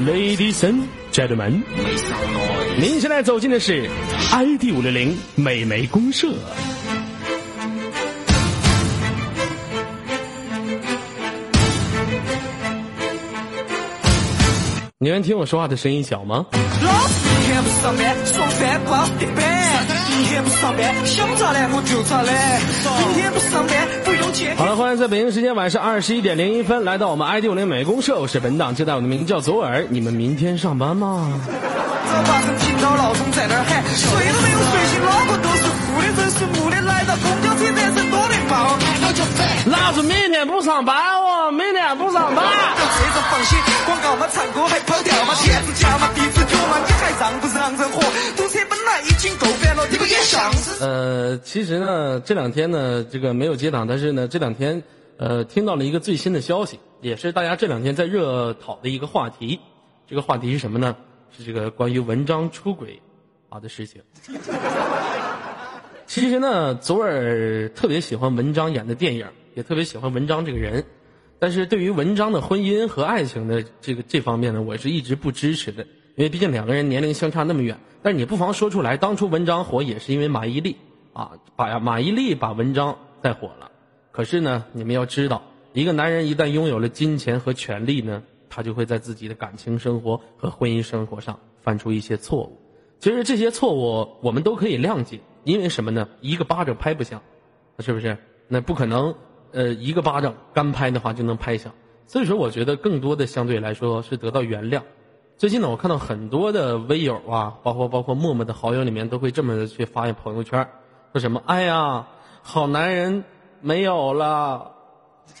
Ladies and gentlemen，您现在走进的是 ID 五六零美眉公社。你们听我说话的声音小吗？老子一天不上班，想咋来我就咋来。今天不上班，不用钱。好了，欢迎在北京时间晚上二十一点零一分来到我们 ID 五零美工社，我是本档接待，我的名字叫左耳。你们明天上班吗？早八上听到闹钟在那儿喊，睡都没有睡醒，脑壳都是糊的，人是木的，来到公交车站人多的爆，看到就烦。老子明天不上班哦，明天不上班。到车上放心，广告嘛，唱歌还跑调嘛，天子价嘛，地址脚嘛，你还让不让人活？堵车本来已经够烦了，你不也像是？呃，其实呢，这两天呢，这个没有接档，但是呢，这两天呃，听到了一个最新的消息，也是大家这两天在热讨的一个话题。这个话题是什么呢？是这个关于文章出轨啊的事情。其实呢，左耳特别喜欢文章演的电影，也特别喜欢文章这个人，但是对于文章的婚姻和爱情的这个这方面呢，我是一直不支持的，因为毕竟两个人年龄相差那么远。但是你不妨说出来，当初文章火也是因为马伊琍啊，把马伊琍把文章带火了。可是呢，你们要知道，一个男人一旦拥有了金钱和权力呢，他就会在自己的感情生活和婚姻生活上犯出一些错误。其实这些错误我们都可以谅解，因为什么呢？一个巴掌拍不响，是不是？那不可能，呃，一个巴掌干拍的话就能拍响。所以说，我觉得更多的相对来说是得到原谅。最近呢，我看到很多的微友啊，包括包括陌陌的好友里面，都会这么的去发一朋友圈，说什么：“哎呀，好男人没有了，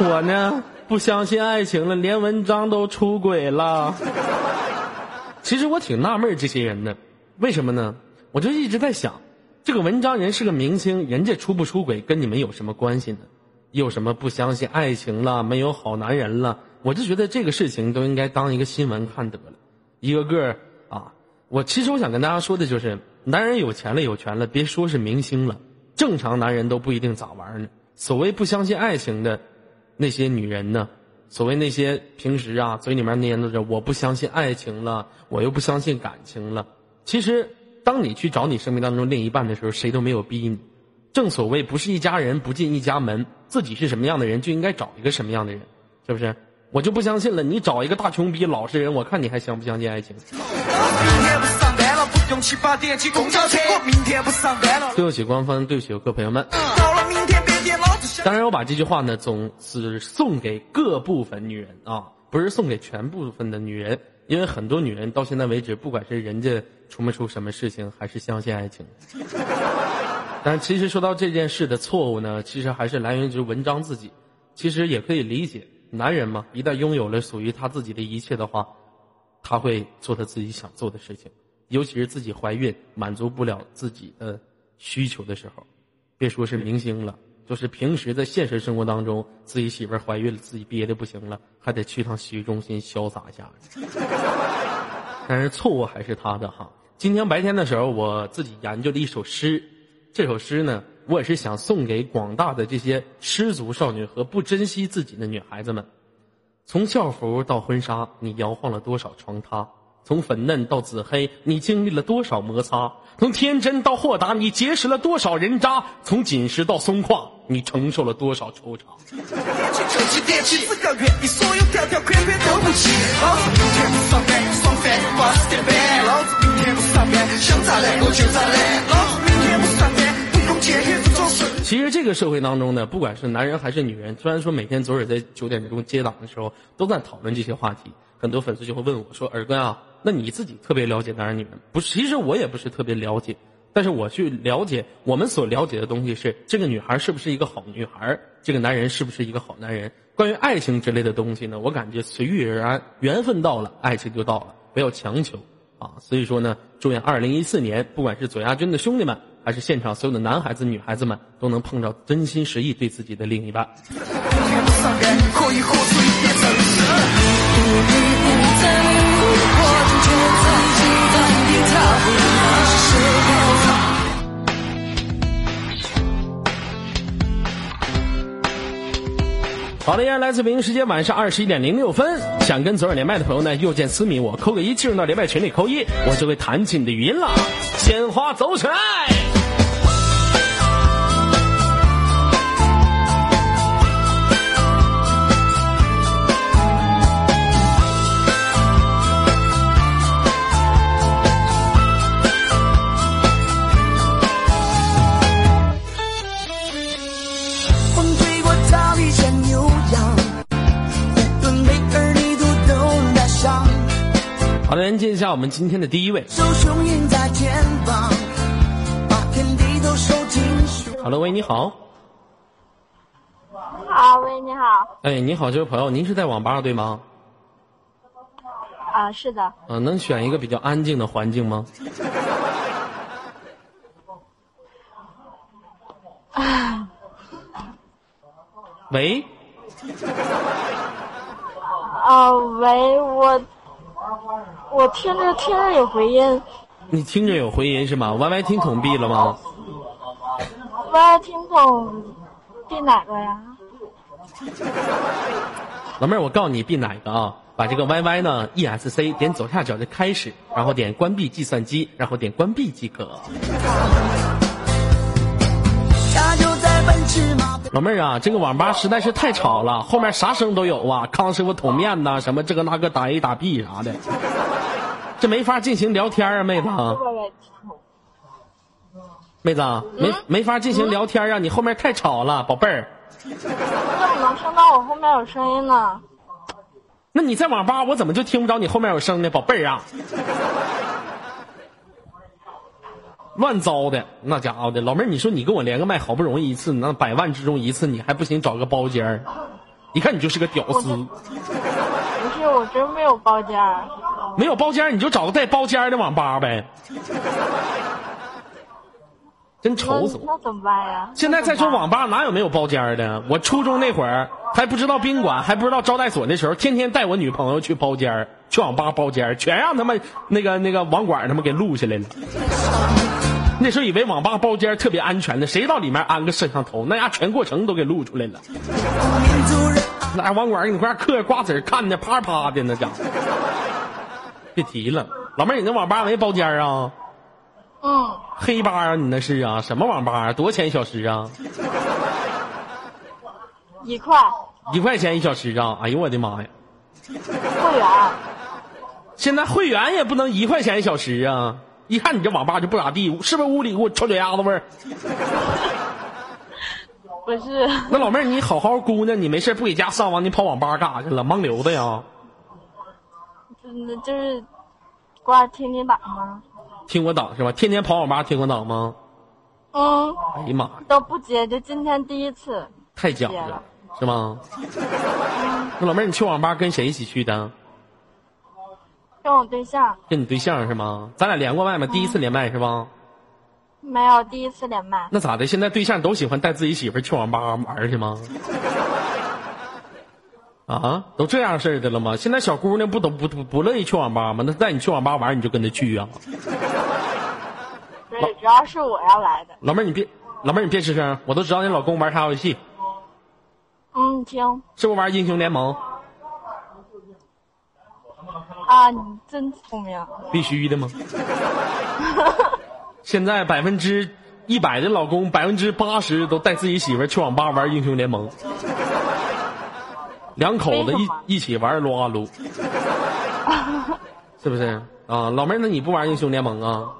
我呢不相信爱情了，连文章都出轨了。”其实我挺纳闷这些人的，为什么呢？我就一直在想，这个文章人是个明星，人家出不出轨跟你们有什么关系呢？有什么不相信爱情了，没有好男人了？我就觉得这个事情都应该当一个新闻看得了。一个个啊，我其实我想跟大家说的就是，男人有钱了有权了，别说是明星了，正常男人都不一定咋玩呢。所谓不相信爱情的那些女人呢？所谓那些平时啊嘴里面念叨着我不相信爱情了，我又不相信感情了。其实，当你去找你生命当中另一半的时候，谁都没有逼你。正所谓不是一家人不进一家门，自己是什么样的人就应该找一个什么样的人，是不是？我就不相信了，你找一个大穷逼老实人，我看你还相不相信爱情？对不起官方，对不起各位朋友们。当然，我把这句话呢，总是送给各部分女人啊，不是送给全部分的女人，因为很多女人到现在为止，不管是人家出没出什么事情，还是相信爱情。但其实说到这件事的错误呢，其实还是来源于文章自己。其实也可以理解，男人嘛，一旦拥有了属于他自己的一切的话，他会做他自己想做的事情，尤其是自己怀孕满足不了自己的需求的时候，别说是明星了，就是平时在现实生活当中，自己媳妇怀孕了，自己憋的不行了，还得去趟洗浴中心潇洒一下。但是错误还是他的哈。今天白天的时候，我自己研究了一首诗，这首诗呢，我也是想送给广大的这些失足少女和不珍惜自己的女孩子们。从校服到婚纱，你摇晃了多少床榻；从粉嫩到紫黑，你经历了多少摩擦；从天真到豁达，你结识了多少人渣；从紧实到松垮，你承受了多少惆怅。其实这个社会当中呢，不管是男人还是女人，虽然说每天左耳在九点钟接档的时候都在讨论这些话题，很多粉丝就会问我说：“耳哥啊，那你自己特别了解男人女人？”不，其实我也不是特别了解，但是我去了解我们所了解的东西是这个女孩是不是一个好女孩，这个男人是不是一个好男人。关于爱情之类的东西呢，我感觉随遇而安，缘分到了，爱情就到了，不要强求啊。所以说呢，祝愿二零一四年，不管是左亚军的兄弟们，还是现场所有的男孩子、女孩子们，都能碰到真心实意对自己的另一半。好的，依然来自北京时间晚上二十一点零六分。想跟左耳连麦的朋友呢，右键私密我，扣个一，进入到连麦群里扣一，我就会弹起你的语音了。鲜花走起来！好的，连接一下我们今天的第一位。手雄鹰在前方，把天地都收进胸。好了，喂，你好。好，喂，你好，哎，你好，这位朋友，您是在网吧对吗？啊，是的，啊，能选一个比较安静的环境吗？啊 喂，啊，喂，我，我听着听着有回音，你听着有回音是吗？Y Y 听筒闭了吗？喂，听筒闭哪个呀？老妹儿，我告诉你闭哪个啊？把这个 Y Y 呢 E S C 点左下角的开始，然后点关闭计算机，然后点关闭即可。老妹儿啊，这个网吧实在是太吵了，后面啥声都有啊，康师傅桶面呐，什么这个那个打 A 打 B 啥的，这没法进行聊天啊，妹子妹子啊，没没法进行聊天啊，你后面太吵了，宝贝儿。怎么能听到我后面有声音呢？那你在网吧，我怎么就听不着你后面有声呢，宝贝儿啊？乱糟的，那家伙的，老妹儿，你说你跟我连个麦，好不容易一次，那百万之中一次，你还不行找个包间儿？一看你就是个屌丝，不是，我真没有包间儿。没有包间儿你就找个带包间儿的网吧呗。真愁死我！那怎么办呀？现在再说网吧哪有没有包间的？我初中那会儿还不知道宾馆，还不知道招待所的时候，天天带我女朋友去包间儿，去网吧包间儿，全让他们那个那个网管他们给录下来了。那时候以为网吧包间特别安全呢，谁到里面安个摄像头，那家全过程都给录出来了。那网管给你块嗑瓜子儿看的啪啪的那家伙。别提了，老妹儿，你那网吧没包间啊？嗯，黑吧啊，你那是啊？什么网吧啊？多少钱一小时啊？一块一块钱一小时啊！哎呦我的妈呀！会员。现在会员也不能一块钱一小时啊！一看你这网吧就不咋地，是不是屋里给我臭脚丫子味儿？不是，那老妹儿，你好好姑娘，你没事不给家上网，你跑网吧干啥去了？盲流的呀？嗯，就是挂听听档吗？听我档是吧？天天跑网吧听我档吗？嗯，哎呀妈呀，都不接，就今天第一次。太讲究了，是吗？那老妹儿，你去网吧跟谁一起去的？跟我对象跟你对象是吗？咱俩连过麦吗？第一次连麦是吧？没有第一次连麦，那咋的？现在对象都喜欢带自己媳妇儿去网吧玩去吗？啊，都这样式的了吗？现在小姑娘不都不不不乐意去网吧吗？那带你去网吧玩，你就跟她去啊？对，主要是我要来的。老妹儿，你别，老妹儿你别吱声，我都知道你老公玩啥游戏，嗯，听是不是玩英雄联盟？啊，你真聪明。必须的吗？现在百分之一百的老公，百分之八十都带自己媳妇儿去网吧玩英雄联盟，两口子一一起玩撸啊撸，是不是啊？老妹儿，那你不玩英雄联盟啊？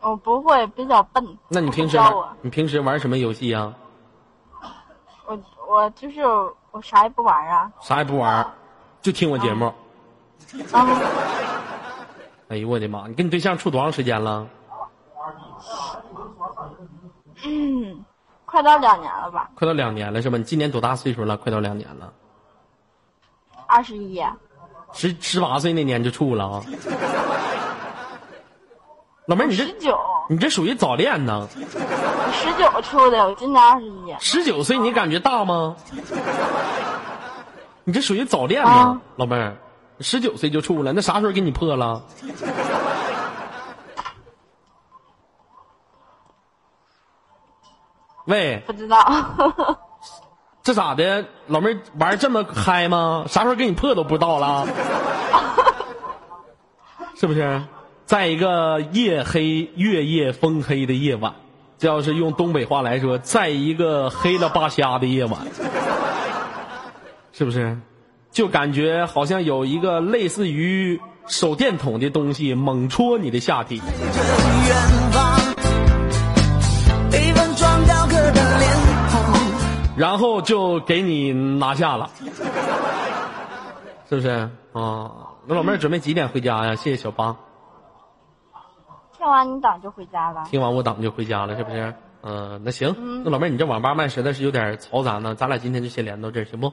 我不会，比较笨。那你平时你平时玩什么游戏啊？我我就是我啥也不玩啊。啥也不玩，就听我节目。嗯，哎呦我的妈！你跟你对象处多长时间了？嗯，快到两年了吧？快到两年了是吧？你今年多大岁数了？快到两年了，二十一。十十八岁那年就处了啊。老妹儿，你这十九，你这属于早恋呢？我十九处的，我今年二十一。十九岁你感觉大吗？你这属于早恋吗，啊老妹儿，十九岁就处了，那啥时候给你破了？喂，不知道，这咋的？老妹儿玩这么嗨吗？啥时候给你破都不知道了？是不是？在一个夜黑、月夜风黑的夜晚，这要是用东北话来说，在一个黑了吧瞎的夜晚，是不是？就感觉好像有一个类似于手电筒的东西猛戳你的下体。然后就给你拿下了，是不是啊？那老妹儿准备几点回家呀？谢谢小八，听完你档就回家了。听完我档就回家了，是不是？嗯、那行，那老妹儿你这网吧麦实在是有点嘈杂呢，咱俩今天就先连到这儿，行不？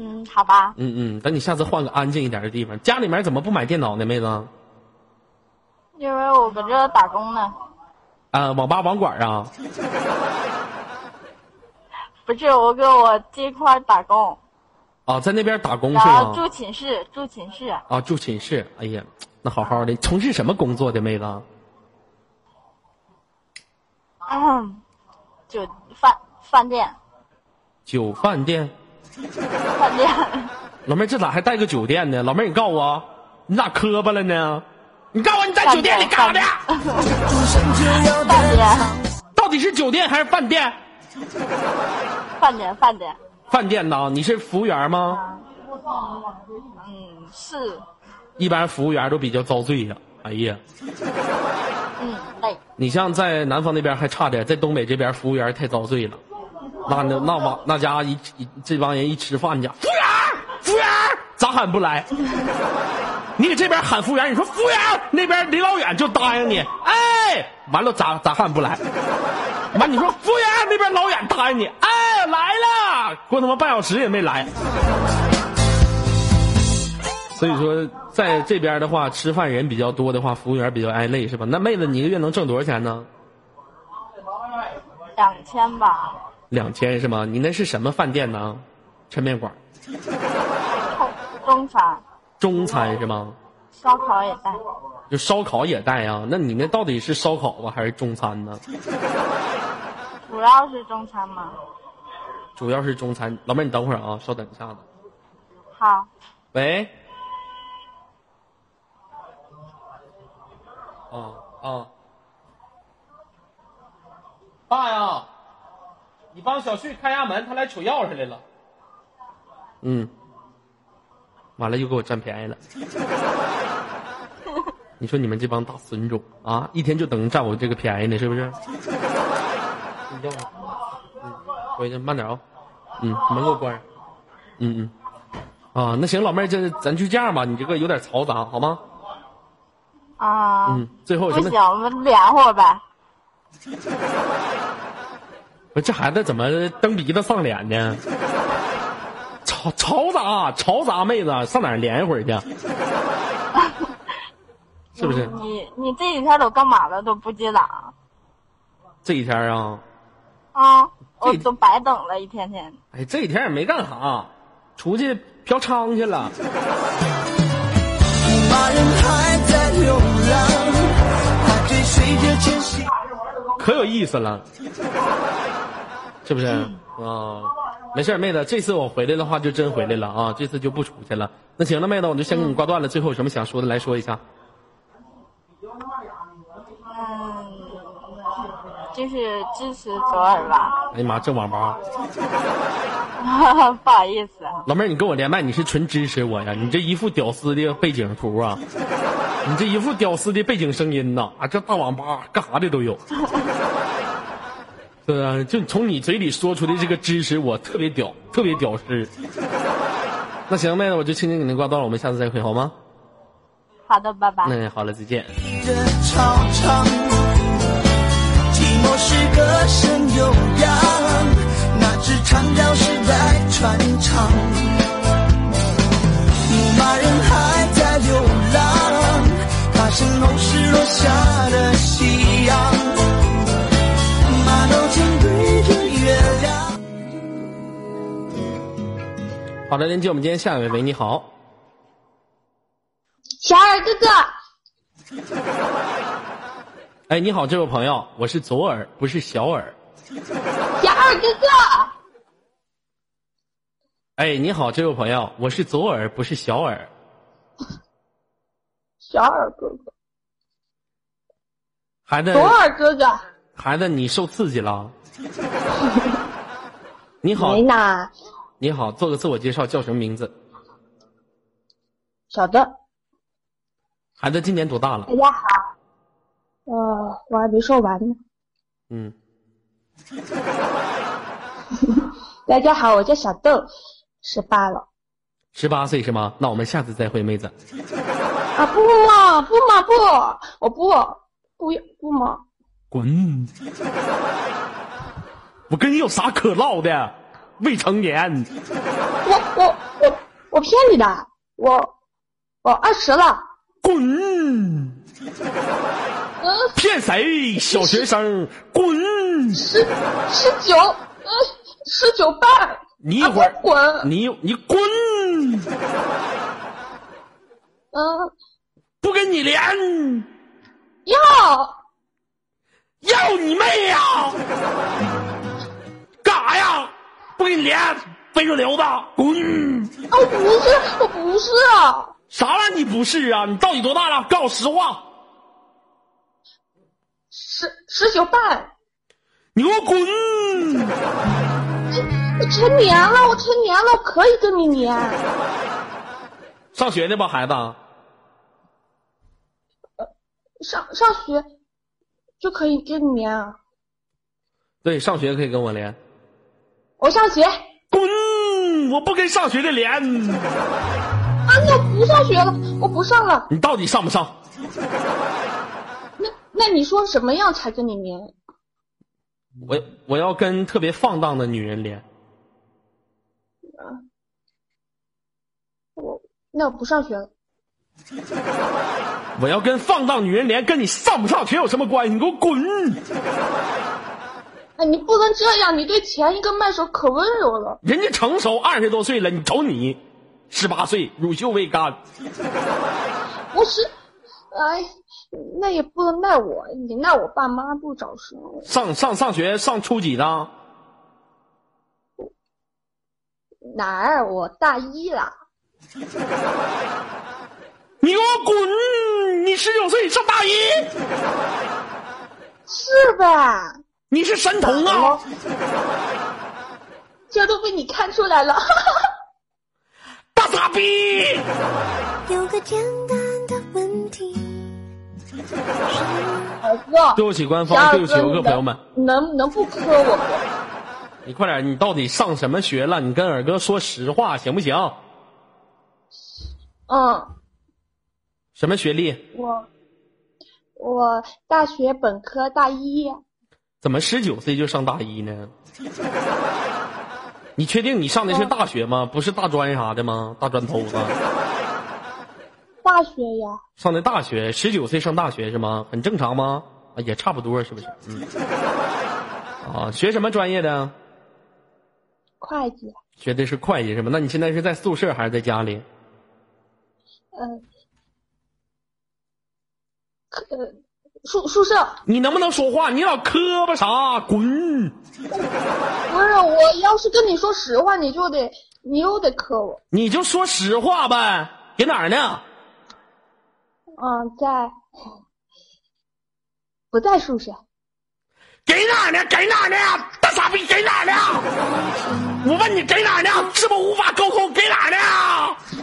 嗯，好吧。嗯嗯，等你下次换个安静一点的地方。家里面怎么不买电脑呢，妹子？因为我搁这打工呢，啊，网吧网管啊？不是我搁我这块打工，啊，在那边打工是吗？然后住寝室，住寝室，啊，住寝室。哎呀，那好好的，从事什么工作的妹子？嗯，酒饭饭店，酒饭店。饭店，老妹儿，这咋还带个酒店呢？老妹儿，你告诉我，你咋磕巴了呢？你告诉我你在酒店里干啥的？饭店，到底是酒店还是饭店？饭店，饭店，饭店呐，你是服务员吗？嗯，是，一般服务员都比较遭罪呀。哎呀，嗯，累，你像在南方那边还差点，在东北这边服务员太遭罪了。那那那往那家一一这帮人一吃饭去，服务员，服务员，咋喊不来？你给这边喊服务员，你说服务员，那边离老远就答应你，哎，完了咋咋喊不来？完你说服务员那边老远答应你，哎来了，过他妈半小时也没来。所以说，在这边的话，吃饭人比较多的话，服务员比较挨累，是吧？那妹子，你一个月能挣多少钱呢？两千吧，两千是吗？你那是什么饭店呢？抻面馆，中中餐，中餐是吗？烧烤也带，就烧烤也带啊？那你那到底是烧烤啊，还是中餐呢？主要是中餐吗。主要是中餐。老妹儿，你等会儿啊，稍等一下子。好，喂。啊啊。爸呀，你帮小旭开下门，他来取钥匙来了。嗯。完了，又给我占便宜了。你说你们这帮大损种啊，一天就等着占我这个便宜呢，是不是？你等会儿，嗯，回去慢点啊、嗯，门给我关上。嗯嗯。啊，那行，老妹儿，这咱就这样吧，你这个有点嘈杂，好吗？啊、嗯，最后什么不行，？我们连会儿呗。不这孩子怎么蹬鼻子上脸呢？嘈嘈杂，嘈杂妹子，上哪儿连一会儿去？是不是？你你这几天都干嘛了？都不接档这几天啊，啊？我都白等了一天天。哎，这几天也没干啥，出去嫖娼去了。可有意思了，是不是？啊，没事儿，妹子，这次我回来的话就真回来了啊，这次就不出去了。那行了，妹子，我就先给你挂断了。最后有什么想说的，来说一下。嗯，就是支持左耳吧。哎呀妈，这网吧，不好意思，啊老妹儿，你跟我连麦，你是纯支持我呀？你这一副屌丝的背景图啊，你这一副屌丝的背景声音呐，啊，这大网吧干啥的都有。对啊，就从你嘴里说出的这个知识我，特别屌，特别屌丝。那行，妹子，我就轻轻给您挂断了，我们下次再会，好吗？好的，拜拜。那好了，再见。着操场，寂寞是歌声悠扬，那支长调是在传唱。牧马人还在流浪，他身后是落下的夕阳。好的，连接我们今天下一位，喂，你好。小 耳哥哥，哎，你好，这位朋友，我是左耳，不是小耳。小耳哥哥，哎，你好，这位朋友，我是左耳，不是小耳。小耳哥哥，孩子，左耳哥哥，孩子，你受刺激了。你好没，呢，你好，做个自我介绍，叫什么名字？小的，孩子今年多大了大？家好。呃，我还没说完呢。嗯，大家好，我叫小豆，十八了。十八岁是吗？那我们下次再会，妹子。啊不嘛不嘛不，我不不要不嘛，滚！我跟你有啥可唠的？未成年，我我我我骗你的，我我二十了。滚！嗯，骗谁？小学生，滚！十十九，嗯，十九半。你一会儿啊，滚！你你滚！嗯，不跟你连，要要你妹呀！干啥呀？不给你连，非主流子，滚！哦，不是，我不是啊，啥玩意儿？你不是啊？你到底多大了？告诉我实话！十十九半。你给我滚！我成年了，我成年了，我可以跟你连。上学呢吧，孩子？上上学就可以跟你连啊。对，上学可以跟我连。我上学啊，滚！我不跟上学的连。那我不上学了，我不上了。你到底上不上？那那你说什么样才跟你连？我我要跟特别放荡的女人连。我那我不上学了。我要跟放荡女人连，跟你上不上学有什么关系？你给我滚！哎，你不能这样，你对前一个麦手可温柔了。人家成熟二十多岁了，你瞅你，十八岁乳臭未干。不是，哎，那也不能赖我，你赖我爸妈不早生我。上上上学上初几呢？哪儿？我大一了。你给我滚！你十九岁上大一，是吧？你是神童啊！这都被你看出来了。大傻逼！有个简单的问题，对不起官方，对不起游客朋友们，能能不磕我不？你快点，你到底上什么学了？你跟二哥说实话行不行？嗯，什么学历？我我大学本科大一，怎么十九岁就上大一呢？你确定你上的是大学吗？不是大专啥的吗？大专头子大学呀，上的大学，十九岁上大学是吗？很正常吗？啊，也差不多，是不是？嗯。啊，学什么专业的？会计，学的是会计是吗？那你现在是在宿舍还是在家里？嗯，可呃宿宿舍你能不能说话？你老磕巴啥？滚！不是我要是跟你说实话，你就得你又得磕我。你就说实话呗。给哪儿呢？嗯，在不在宿舍？给哪儿呢？给哪儿呢？大傻逼，给哪儿呢？我问你给哪儿呢？是不是无法沟通？给哪儿呢？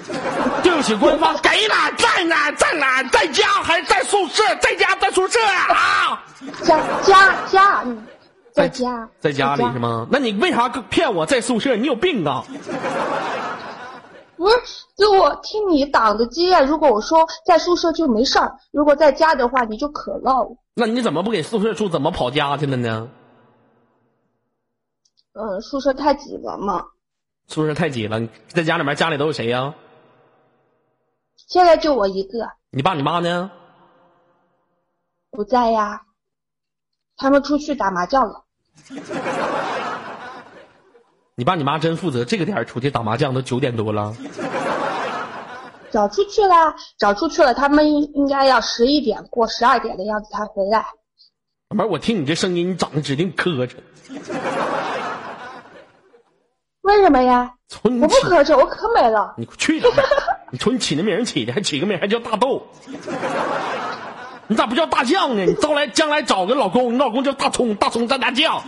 对不起，官方，给哪？在哪？在哪？在家还是在宿舍？在家，在宿舍啊？家家家，嗯，在家，在家里是？吗？那你为啥骗我在宿舍？你有病啊！不是，就我听你党的经验，如果我说在宿舍就没事儿，如果在家的话你就可唠了。那你怎么不给宿舍住？怎么跑家去了呢？嗯，宿舍太挤了嘛。宿舍太挤了，你在家里面，家里都有谁呀、现在就我一个，你爸你妈呢？不在呀，他们出去打麻将了。你爸你妈真负责，这个点儿出去打麻将都九点多了。早出去了，早出去了，他们应应该要十一点过十二点的样子才回来。老妹儿，我听你这声音，你长得指定磕碜。为什么呀？我不磕碜，我可美了。你去哪儿？你瞅你起那名儿起的，还起个名还叫大豆，你咋不叫大酱呢？你将来将来找个老公，你老公叫大葱，大葱蘸大酱，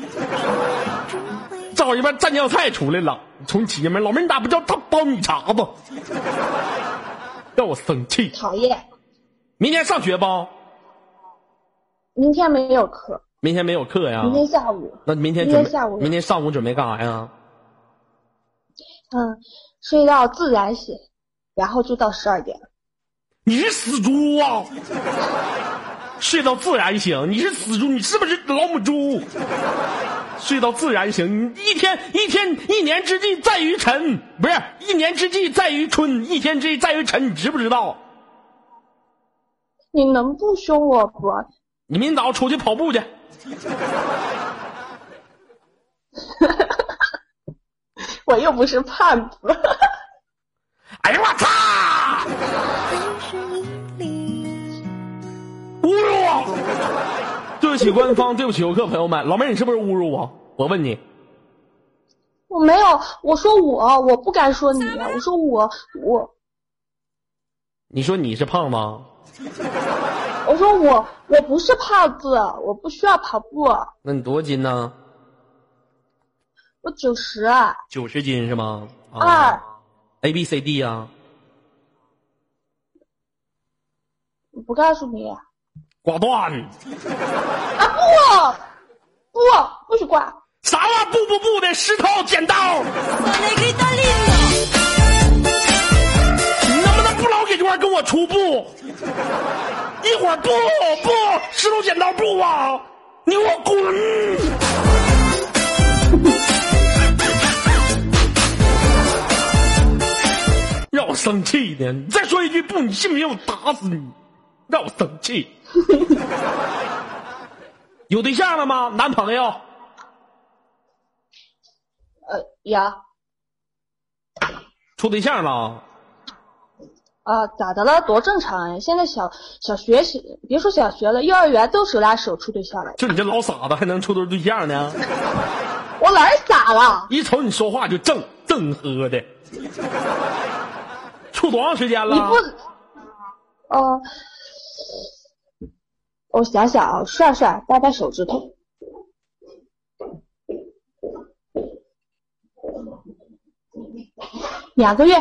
找一盘蘸酱菜出来了。你瞅你起个名儿，老妹儿你咋不叫大苞米碴子？让我生气。讨厌，明天上学不？明天没有课，明天没有课呀？明天下午，那明天明准备天下午明天上午准备干啥呀？嗯，睡到自然醒，然后就到十二点。你是死猪啊！睡到自然醒，你是死猪，你是不是老母猪？睡到自然醒，你一天一天一年之计在于晨，不是一年之计在于春，一天之计在于晨，你知不知道？你能不凶我不？你明早出去跑步去。我又不是胖子。哎呦我操！侮辱我！对不起官方，对不起游客朋友们，老妹儿你是不是侮辱我？我问你，我没有，我说我，我不该说你，我说我，我，你说你是胖吗？我说我，我不是胖子，我不需要跑步，那你多少斤呢？我九十九十斤是吗？啊二，A B C D 呀、我不告诉你啊挂断。啊不，不，不许挂，啥玩意儿？不不不的石头剪刀，你能不能不老给这块儿跟我出布？一会儿不不石头剪刀布啊！你给我滚！让我生气的，你再说一句不，你信不信我打死你？让我生气。有对象了吗？男朋友？呃，呀，处对象了？啊，咋的了？多正常呀！现在小小学是别说小学了，幼儿园都手拉手处对象了。就你这老傻子还能处对对象呢？我哪儿傻了？一瞅你说话就正正喝的，处多长时间了？你不，呃，我想想啊，算算，掰掰手指头，两个月。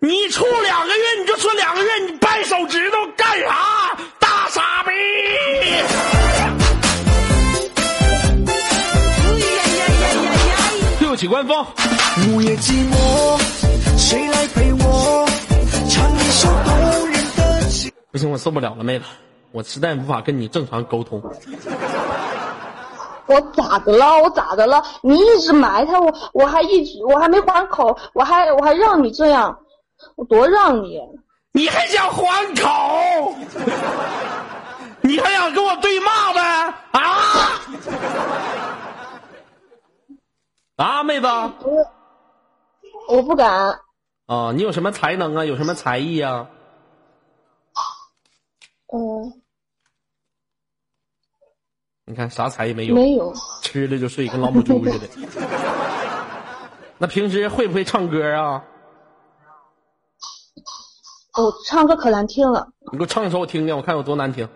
你处两个月你就说两个月，你掰手指头干啥？大傻逼！对不起官方，午夜寂寞，谁来陪我唱一首动人的情？不行，我受不了了，妹子，我实在无法跟你正常沟通。我咋的了？我咋的了？你一直埋汰我，我还一直我还没还口，我还我还让你这样，我多让你。你还想还口？你还想跟我对骂呗？啊？啊，妹子，我不敢。啊你有什么才能啊？有什么才艺啊？嗯，你看啥才艺没有？没有。吃了就睡，跟老母猪似的。那平时会不会唱歌啊？我唱歌可难听了，你给我唱一首我听听，我看有多难听。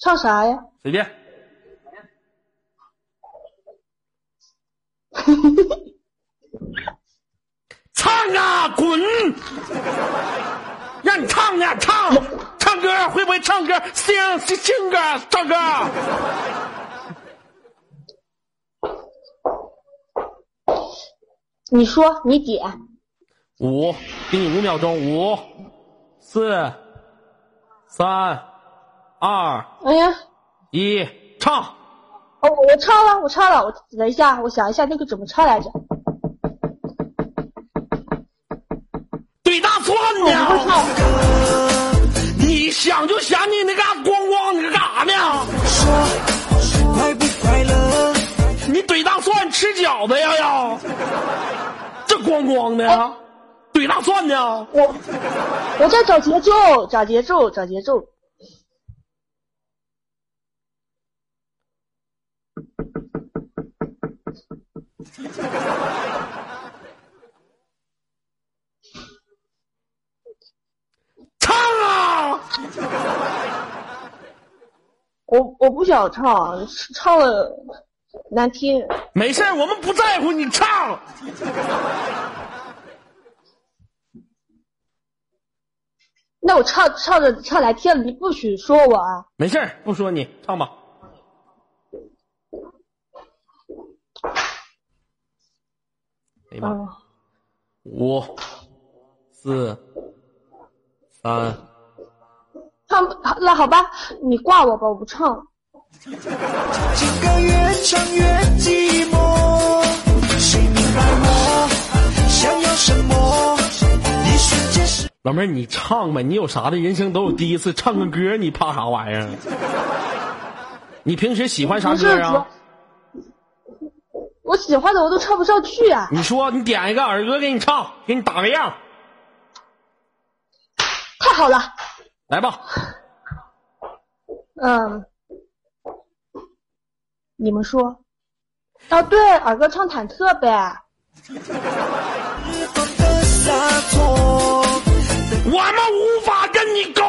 唱啥呀？随便。唱啊，滚！让你唱呢，唱，唱歌会不会唱歌？sing sing sing 歌，唱歌。你说，你点。五，给你五秒钟，五、四、三、二、哎呀，一，唱。哦，我唱了，我唱了，我等一下，我想一下那个怎么唱来着？怼大蒜我不会呢？唱。你想就想你那嘎咣咣，你干啥呢？说快不快乐？你怼大蒜吃饺子呀要？这咣咣的呀？怼大蒜呢？我我在找节奏，找节奏，找节奏。唱啊！我我不想唱，唱了难听。没事儿我们不在乎，你唱。那我唱唱着唱来听了，你不许说我啊！没事儿不说你唱吧。哎呀妈，嗯，五、四、三，唱，那好吧，你挂我吧，我不唱。情歌越唱越寂寞，谁明白我想要什么？一瞬间是老妹儿你唱呗，你有啥的？人生都有第一次，唱个歌你怕啥玩意儿？你平时喜欢啥歌啊？我喜欢的我都唱不上去啊！你说，你点一个耳歌给你唱，给你打个样，太好了，来吧。嗯，你们说？啊，对，耳歌唱忐忑呗。我们无法跟你沟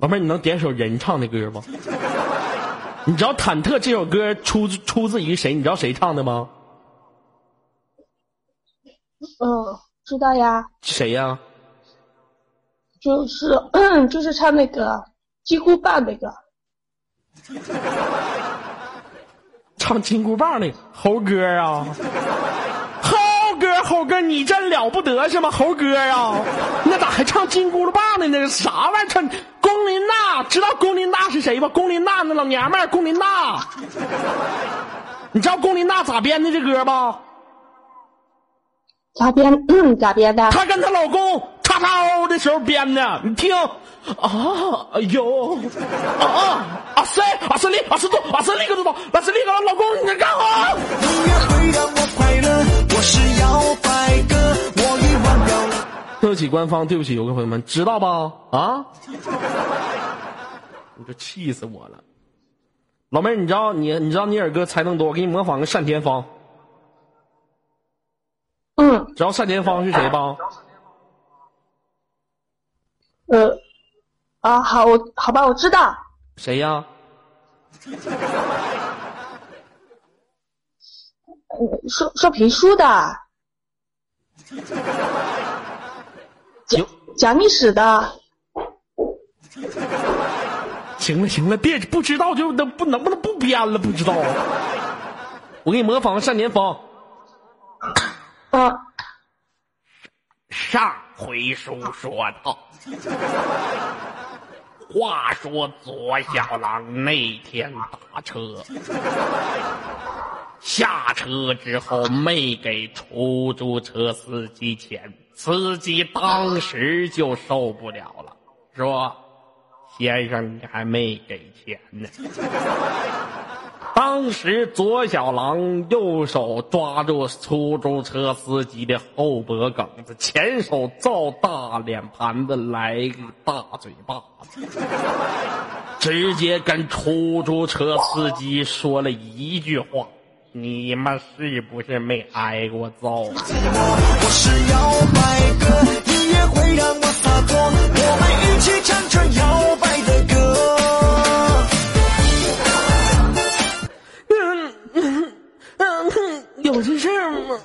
老妹儿，你能点首人唱的歌吗？你知道《忐忑》这首歌出自出自于谁？你知道谁唱的吗？嗯，知道呀，谁呀、就是 就是唱那个金箍棒那个。唱金箍棒那个猴哥啊，猴哥，你真了不得是吗？猴哥啊，那咋还唱金箍棒呢？那是啥玩意儿？唱龚琳娜，知道龚琳娜是谁吧？龚琳娜那老娘们儿，龚琳娜，你知道龚琳娜咋编的这歌吧？咋编？嗯，咋编的？她跟她老公叉叉的时候编的，你听啊，哎呦，啊啊啊塞啊塞利啊塞多啊塞利个多多啊塞利个老公你在干啥？音乐会让我快乐，我是摇摆哥，我已忘掉了。对不起，官方，对不起，游客朋友们，知道吧？啊！你这气死我了，老妹儿，你知道你你知道你耳哥才能多，我给你模仿个单田芳，嗯，知道单田芳是谁吧？呃，啊，好，我好吧，我知道，谁呀？呃说说评书的，讲讲历史的，行了行了，别不知道就能不能不能不编了，不知道。我给你模仿个单田芳。啊，上回书说到，话说左小狼那天打车，下车之后没给出租车司机钱，司机当时就受不了了，说：“先生，你还没给钱呢。”当时左小狼右手抓住出租车司机的后脖梗子，前手照大脸盘子来个大嘴巴子，直接跟出租车司机说了一句话：“你们是不是没挨过揍？”我是摇摆哥，音乐会让我洒脱，我们一起唱着摇摆的歌。嗯嗯嗯嗯，有这事儿吗？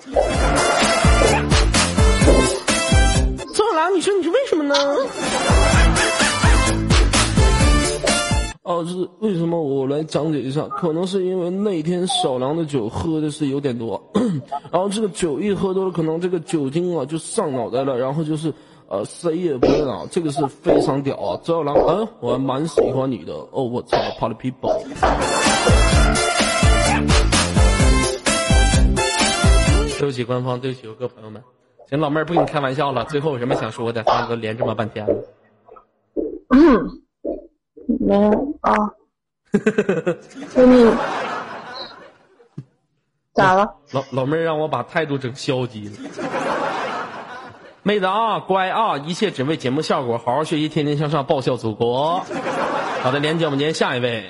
左小郎，你说你是为什么呢？哦，是为什么？我来讲解一下，可能是因为那天小狼的酒喝的是有点多，然后这个酒一喝多了，可能这个酒精啊就上脑袋了，然后就是呃谁也不认啊，这个是非常屌啊！周小狼，哎，我还蛮喜欢你的哦，我操，Party People。对不起，官方，对不起，游客朋友们，行，老妹儿不跟你开玩笑了，最后有什么想说的？大哥连这么半天了。嗯，没有啊，给你咋了？老老妹儿让我把态度整消极了。妹子啊，乖啊，一切只为节目效果，好好学习，天天向上，报效祖国。好的，连接我们今天下一位。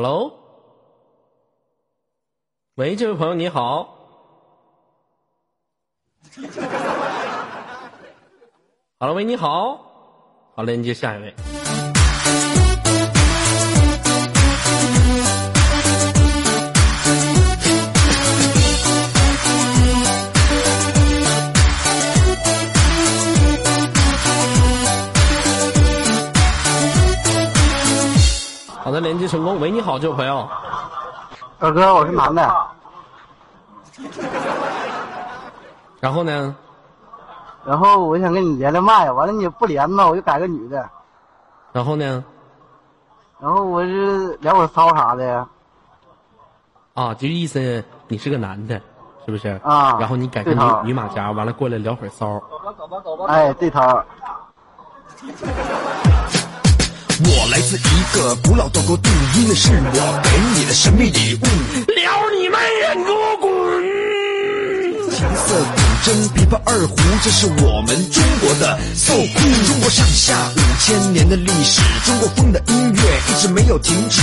Hello，喂，这位朋友你好。Hello，喂，你好。好，连接下一位。的，连接成功。喂，你好，这位朋友。二哥，我是男的，然后呢？然后我想跟你连连麦，完了你不连呢，我就改个女的，然后呢？然后我是聊会儿骚啥的，啊，就意思你是个男的，是不是？啊然后你改个女女马甲，完了过来聊会儿骚。哎，对头儿我来自一个古老的国度，因为是我给你的神秘礼物。撩你妹呀！你给我滚！琴瑟古筝、琵琶二胡，这是我们中国的 so cool。中国上下五千年的历史，中国风的音乐一直没有停止。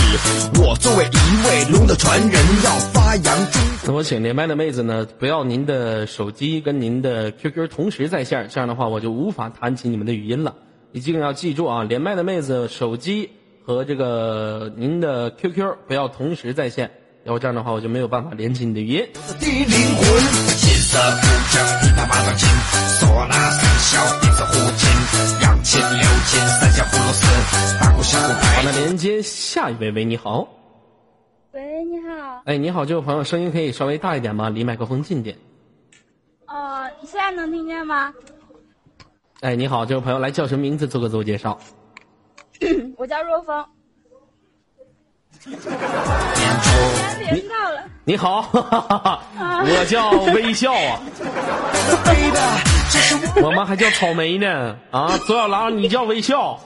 我作为一位龙的传人，要发扬中那我请连麦的妹子呢，不要您的手机跟您的 QQ 同时在线，这样的话我就无法弹起你们的语音了。一定要记住啊，连麦的妹子手机和这个您的 QQ 不要同时在线，要不这样的话我就没有办法连起你的语音。好，拍。那连接下一位，喂，你好，喂，你好，哎，你好，这位朋友，声音可以稍微大一点吗？离麦克风近点。呃，你现在能听见吗？哎，你好，这位朋友，来叫什么名字？做个自我介绍。我叫若风。哎，别闹了，你好，我叫微笑啊，我们还叫草莓呢啊，左小狼你叫微笑，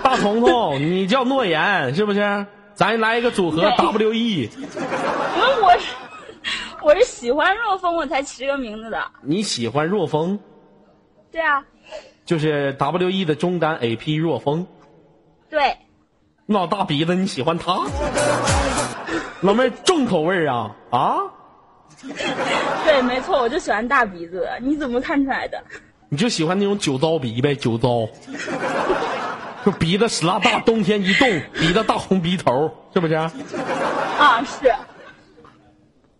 大彤彤你叫诺言，是不是？咱来一个组合 W E，因为我是我是喜欢若风，我才起这个名字的。你喜欢若风，对啊，就是 W E 的中单 A P 若风，对，那大鼻子你喜欢他？老妹儿重口味儿啊啊！对，没错，我就喜欢大鼻子的。你怎么看出来的？你就喜欢那种酒糟鼻呗，酒糟，就鼻子屎拉大，冬天一冻，鼻子大红鼻头，是不是？啊，是，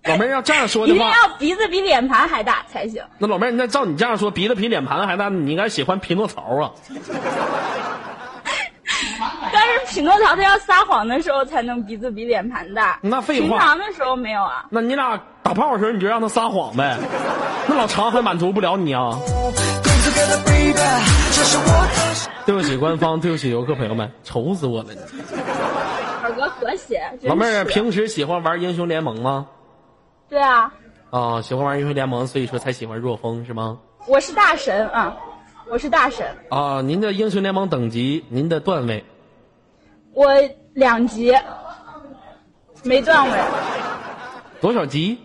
老妹儿要这样说的话，一定要鼻子比脸盘还大才行。那老妹儿，那照你这样说，鼻子比脸盘还大，你应该喜欢匹诺曹啊？但是匹诺曹他要撒谎的时候才能鼻子比脸盘大，那废话平常的时候没有啊。那你俩打炮的时候你就让他撒谎呗，那老长还满足不了你啊。对不起官方，对不起游客朋友们，愁死我了！耳哥和谐，老妹儿平时喜欢玩英雄联盟吗？对啊，啊，喜欢玩英雄联盟，所以说才喜欢若风是吗？我是大神啊，我是大神，啊，您的英雄联盟等级，您的段位，我两级，没段位，多少级？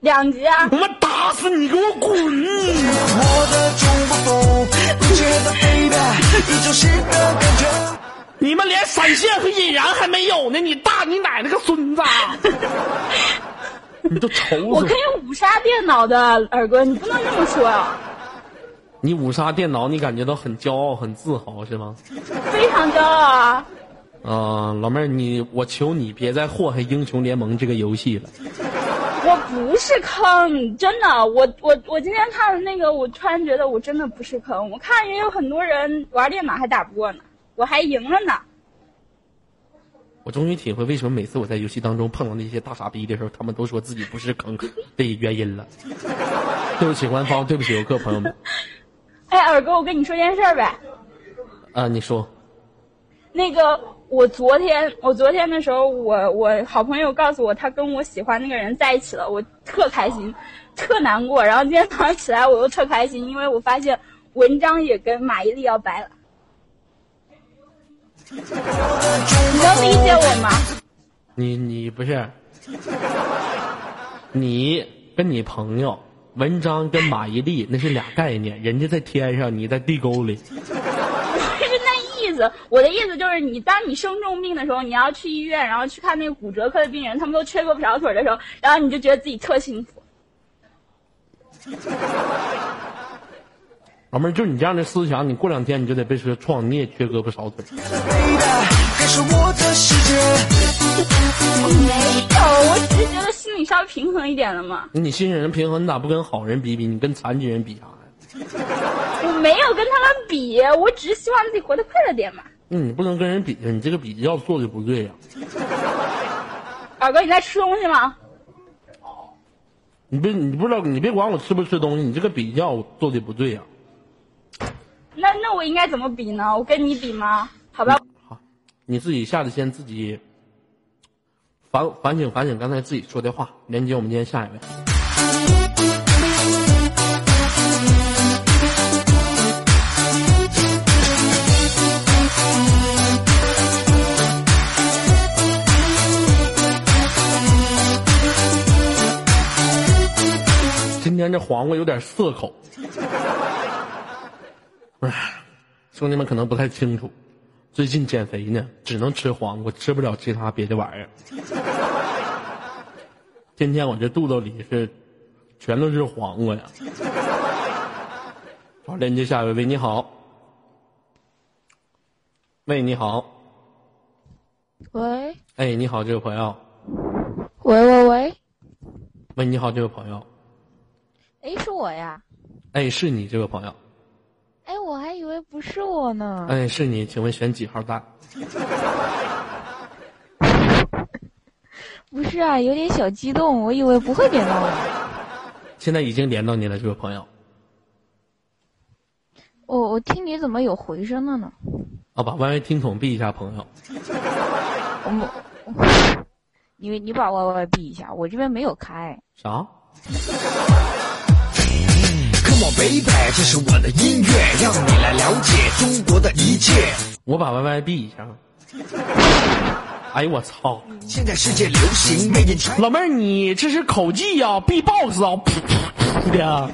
两级啊，我打死你，给我滚！我的中国风，觉得 baby，一的感觉。你们连闪现和引燃还没有呢，你大你奶奶个孙子！你都愁死我可以五杀电脑的，耳哥，你不能这么说啊，你五杀电脑，你感觉到很骄傲、很自豪是吗？非常骄傲啊！啊、老妹儿，你我求你别再祸害英雄联盟这个游戏了。我不是坑，真的，我我我今天看了那个，我突然觉得我真的不是坑。我看也有很多人玩电脑还打不过呢，我还赢了呢。我终于体会为什么每次我在游戏当中碰到那些大傻逼的时候，他们都说自己不是坑的原因了。对不起官方，对不起游客朋友们。哎，二哥，我跟你说件事儿呗。啊，你说，那个，我昨天我昨天的时候，我我好朋友告诉我，他跟我喜欢那个人在一起了，我特开心，特难过。然后今天早上起来，我又特开心，因为我发现文章也跟马伊琍要掰了。你能理解我吗？你你不是，你跟你朋友文章跟马伊琍那是俩概念，人家在天上，你在地沟里。不 是那意思，我的意思就是你，当你生重病的时候，你要去医院，然后去看那个骨折科的病人，他们都缺胳膊少腿的时候，然后你就觉得自己特幸福。老妹儿，就你这样的思想，你过两天你就得被车撞，你也缺胳膊少腿。我。没有，我只是觉得心里稍微平衡一点了嘛。你心里人平衡，你咋不跟好人比比？你跟残疾人比啥呀？我没有跟他们比，我只是希望自己活得快乐点嘛。嗯，你不能跟人比，你这个比较做的不对呀、二哥，你在吃东西吗？你别你不知道，你别管我吃不吃东西，你这个比较做的不对呀、那那我应该怎么比呢？我跟你比吗？好吧，好你自己下次先自己反反省反省刚才自己说的话。连接我们今天下一位。今天这黄瓜有点涩口，唉，兄弟们可能不太清楚，最近减肥呢，只能吃黄瓜，吃不了其他别的玩意儿。天天我这肚子里是全都是黄瓜呀。好，连接下一位，喂，你好。喂，你好。喂哎，你好，这位朋友。喂喂喂，喂，你好，这位朋友。哎，是我呀！哎，是你这位朋友。哎，我还以为不是我呢。哎，是你，请问选几号蛋？不是啊，有点小激动，我以为不会点到我。现在已经连到你了，这位朋友。我我听你怎么有回声了呢？啊，把 YY 听筒闭一下，朋友。我你你把 YY 闭一下，我这边没有开。啥？Come on baby，这是我的音乐，让你来了解中国的一切。我把 YY 闭一下。哎呦我操！现在世界流行。老妹儿，你这是口技呀、b b o x 啊，噗噗噗的。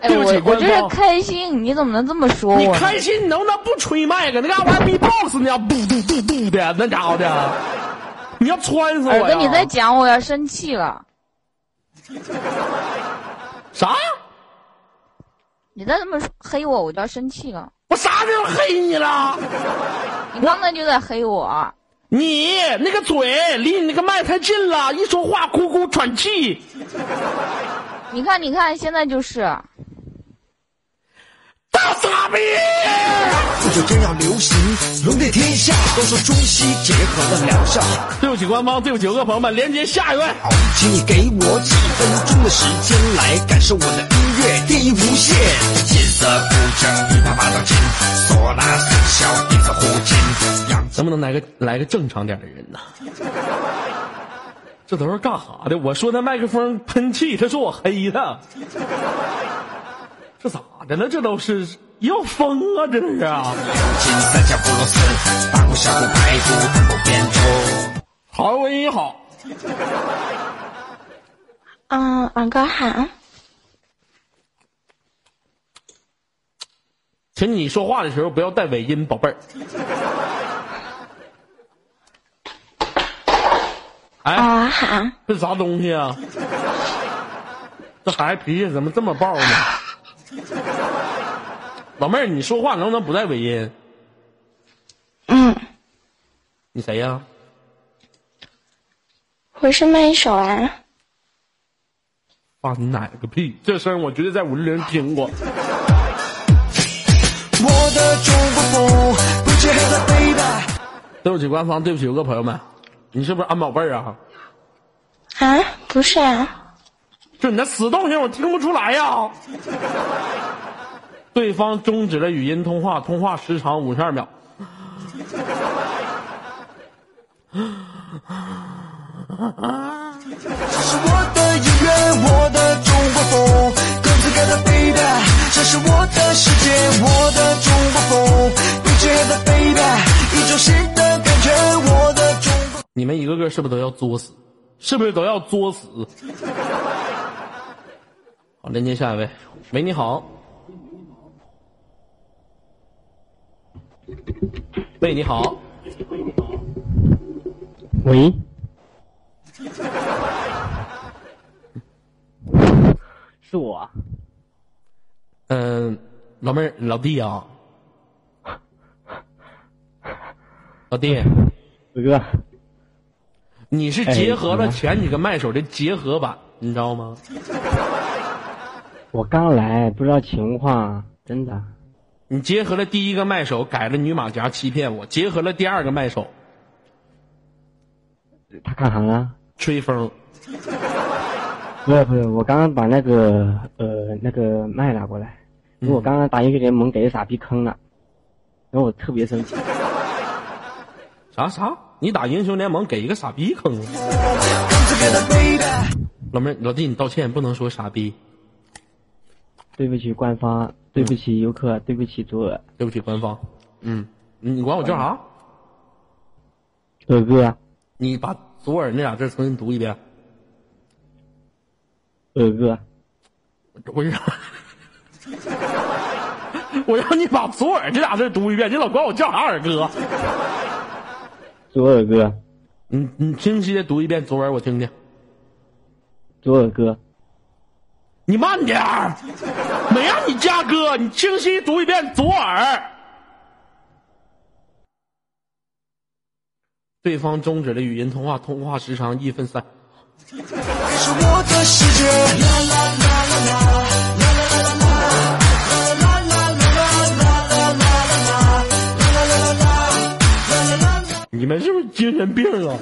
哎，对不起我我这是开心，你怎么能这么说你我你？开心，你能不能不吹麦克？那干啥玩 B-box 呢？嘟嘟嘟嘟的，那家伙的，你要穿死我我跟，你再讲，我要生气了。啥？你再这么黑我，我就要生气了。我啥时候黑你了？你刚才就在黑我。你那个嘴离你那个麦太近了，一说话咕咕喘气。你看，你看，现在就是。大傻逼！不久将要流行，龙电天下，都说中西结合的疗效。对不起官方，对不起游客朋友们，连接下一位。好，请你给我几分钟的时间来感受我的音乐电影无限。金色古筝，一把把刀进，唢呐四小笛子呼进，扬能不能来个来个正常点的人呢？这都是干啥的？我说他麦克风喷气，他说我黑他，这咋的了？这都是要疯啊！这是啊！好，喂，你好，嗯，王哥好。请你说话的时候不要带尾音，宝贝儿。哎，啊好。这啥东西啊？这孩子脾气怎么这么暴呢？老妹儿，你说话能不能不带尾音？嗯，你谁呀、我是麦手啊。放你奶个屁！这声我绝对在五零零听过。我的中国风。对不起官方，对不起游客朋友们，你是不是安宝贝儿啊？啊，不是啊，就你那死动静，我听不出来呀。对方终止了语音通话，通话时长五十二秒。这是我的音乐，我的中国风，各自各的 baby，这是我的世界，我的中国风，不结合的 baby，一种新的感觉，我的中国。你们一个个是不是都要作死？是不是都要作死？好，连接下一位。喂，你好。喂，你好。喂，是我啊，嗯、老妹儿，老弟啊，老弟，哥哥，你是结合了哎前几个麦手的结合版，你知道吗？我刚来，不知道情况，真的。你结合了第一个麦手改了女马甲欺骗我，结合了第二个麦手他干啥了？吹风，不是不是，我刚刚把那个呃那个麦拿过来，因为我刚刚打英雄联盟给傻逼坑了，然后我特别生气。啥啥？你打英雄联盟给一个傻逼坑了？老妹儿，老弟，你道歉，不能说傻逼，对不起官方，对不起游客，对不起左耳，对不起官方。嗯，你管我叫啥？左哥，你把左耳那俩字重新读一遍。哥哥，我让，我让你把左耳这俩字读一遍，你老管我叫啥耳哥？左耳哥，你你清晰的读一遍左耳，我听听。左耳哥，你慢点儿，没让你加哥，你清晰读一遍左耳。对方终止了语音通话，通话时长一分三。是我的世界。你们是不是精神病啊？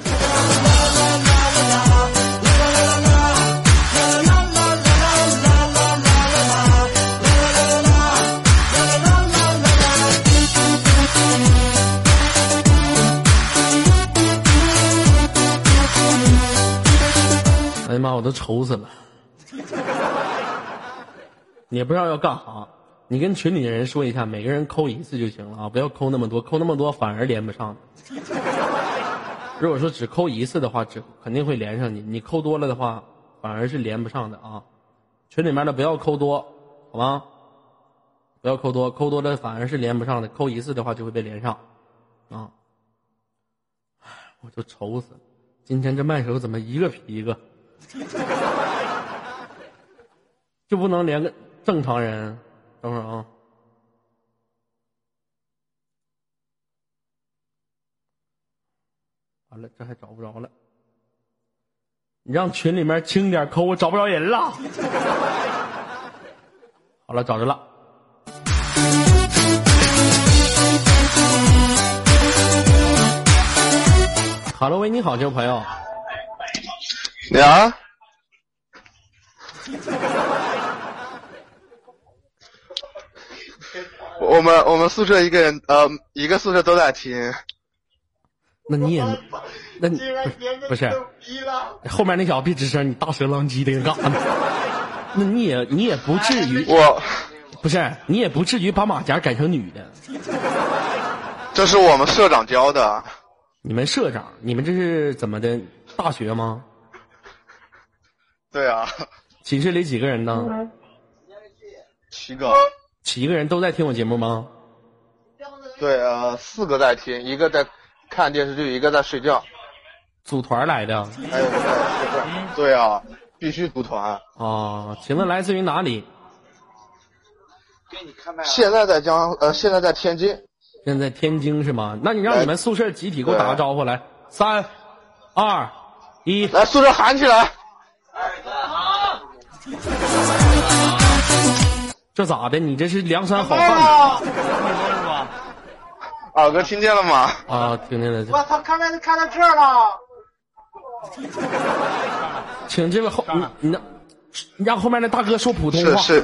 哎呀妈，我都愁死了。你也不知道要干啥，你跟群里的人说一下，每个人扣一次就行了啊，不要扣那么多，扣那么多反而连不上。如果说只扣一次的话，只肯定会连上你；你扣多了的话，反而是连不上的啊。群里面的不要扣多，好吗？不要扣多，扣多了反而是连不上的，扣一次的话就会被连上，啊。我都愁死了，今天这麦手怎么一个比一个？就不能连个正常人？等会儿啊。完了，这还找不着了。你让群里面轻点扣，我找不着人了。好了，找着了。哈喽喂，你好，这位朋友。你好，我们我们宿舍一个人呃一个宿舍都在听，那你也，那你不是后面那小子别吱声，你大舌浪叽的干啥呢？那你也你也不至于，我不是你也不至于把马甲改成女的。这是我们社长教的，你们社长，你们这是怎么的？大学吗？对啊，寝室里几个人呢？七个，七个人都在听我节目吗？对呃四个在听，一个在看电视剧，一个在睡觉，组团来的。对啊，必须组团。啊？请问来自于哪里？现在在江呃现在在天津，现在天津是吗？那你让你们宿舍集体给我打个招呼来，三、二、一。来宿舍喊起来。这咋的？你这是梁山好哎汉呀，是吧？二哥听见了吗？啊！听见了，我操，看来看到这儿了。请这位后你你让你让后面那大哥说普通话。是是，